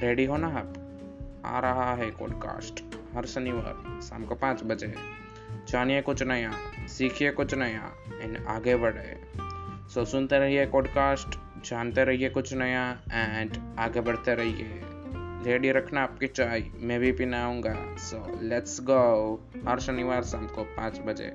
Ready हो ना आप? आ रहा है पॉडकास्ट हर शनिवार शाम को पाँच बजे जानिए कुछ नया, सीखिए कुछ नया एंड आगे बढ़े। सो सुनते रहिए पॉडकास्ट जानते रहिए कुछ नया एंड आगे बढ़ते रहिए। रेडी रखना आपकी चाय, मैं भी पीना आऊँगा। सो लेट्स गो हर शनिवार शाम को पाँच बजे।